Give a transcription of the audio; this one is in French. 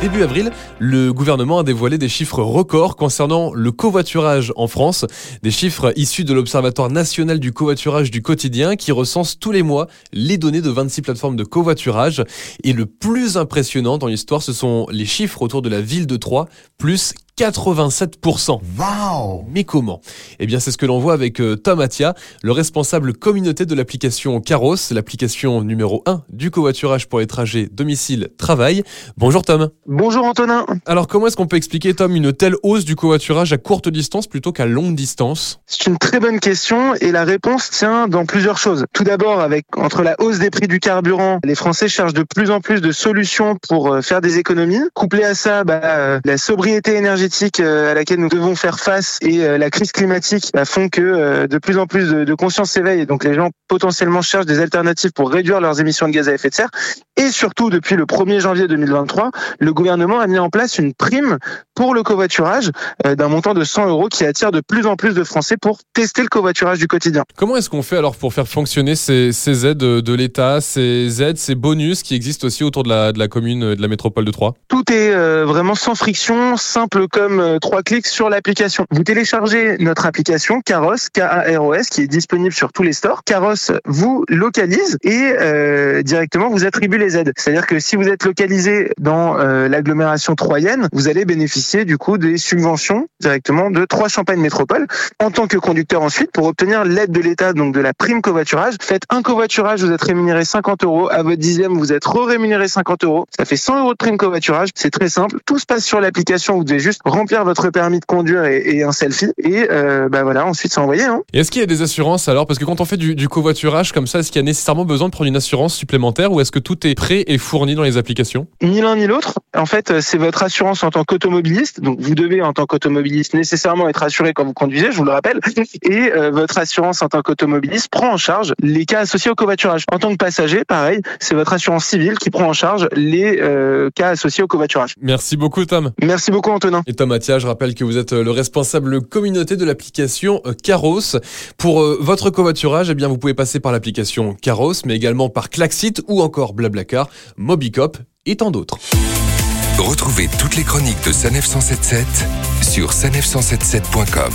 Début avril, le gouvernement a dévoilé des chiffres records concernant le covoiturage en France, des chiffres issus de l'Observatoire national du covoiturage du quotidien qui recense tous les mois les données de 26 plateformes de covoiturage. Et le plus impressionnant dans l'histoire, ce sont les chiffres autour de la ville de Troyes, plus 87%. Mais comment? Eh bien, c'est ce que l'on voit avec euh, Tom Atia, le responsable communauté de l'application Caros, l'application numéro 1 du covoiturage pour les trajets domicile-travail. Bonjour Tom. Bonjour Antonin. Alors, comment est-ce qu'on peut expliquer, Tom, une telle hausse du covoiturage à courte distance plutôt qu'à longue distance? C'est une très bonne question et la réponse tient dans plusieurs choses. Tout d'abord, avec entre la hausse des prix du carburant, les Français cherchent de plus en plus de solutions pour euh, faire des économies. Couplé à ça, bah, euh, la sobriété énergétique euh, à laquelle nous devons faire face et euh, la crise climatique font que euh, de plus en plus de, conscience s'éveille et donc les gens potentiellement cherchent des alternatives pour réduire leurs émissions de gaz à effet de serre. Et surtout, depuis le 1er janvier 2023, le gouvernement a mis en place une prime pour le covoiturage d'un montant de 100 euros qui attire de plus en plus de Français pour tester le covoiturage du quotidien. Comment est-ce qu'on fait alors pour faire fonctionner ces, ces aides de l'État, ces aides, ces bonus qui existent aussi autour de la, de la commune, de la métropole de Troyes? Tout est vraiment sans friction, simple comme euh, trois clics sur l'application. Vous téléchargez notre application Caros, K-A-R-O-S, qui est disponible sur tous les stores. Caros vous localise et euh, directement vous attribue les aides. C'est-à-dire que si vous êtes localisé dans euh, l'agglomération troyenne, vous allez bénéficier du coup des subventions directement de trois Champagne Métropole. En tant que conducteur ensuite, pour obtenir l'aide de l'État, donc de la prime covoiturage, faites un covoiturage, vous êtes rémunéré 50 euros. À votre dixième, vous êtes re-rémunéré 50 euros. Ça fait 100 euros de prime covoiturage. C'est très simple. Tout se passe sur l'application. Vous devez juste remplir votre permis de conduire et, un selfie. Et euh, bah voilà, ensuite c'est envoyé. Hein. Est-ce qu'il y a des assurances alors? Parce que quand on fait du, covoiturage comme ça, est-ce qu'il y a nécessairement besoin de prendre une assurance supplémentaire ou est-ce que tout est prêt et fourni dans les applications Ni l'un ni l'autre. En fait, euh, c'est votre assurance en tant qu'automobiliste. Donc vous devez en tant qu'automobiliste nécessairement être assuré quand vous conduisez, je vous le rappelle. Et euh, votre assurance en tant qu'automobiliste prend en charge les cas associés au covoiturage. En tant que passager, pareil, c'est votre assurance civile qui prend en charge les cas associés au covoiturage. Merci beaucoup Tom. Merci beaucoup Antonin. Et Tom Mathias, je rappelle que vous êtes euh, le responsable communauté de l'application euh, Caros. Pour euh, votre covoiturage, eh bien, vous pouvez passer par l'application Caros, mais également par Klaxit ou encore Blablacar, Mobicop et tant d'autres. Retrouvez toutes les chroniques de Sanef 177 sur sanef177.com.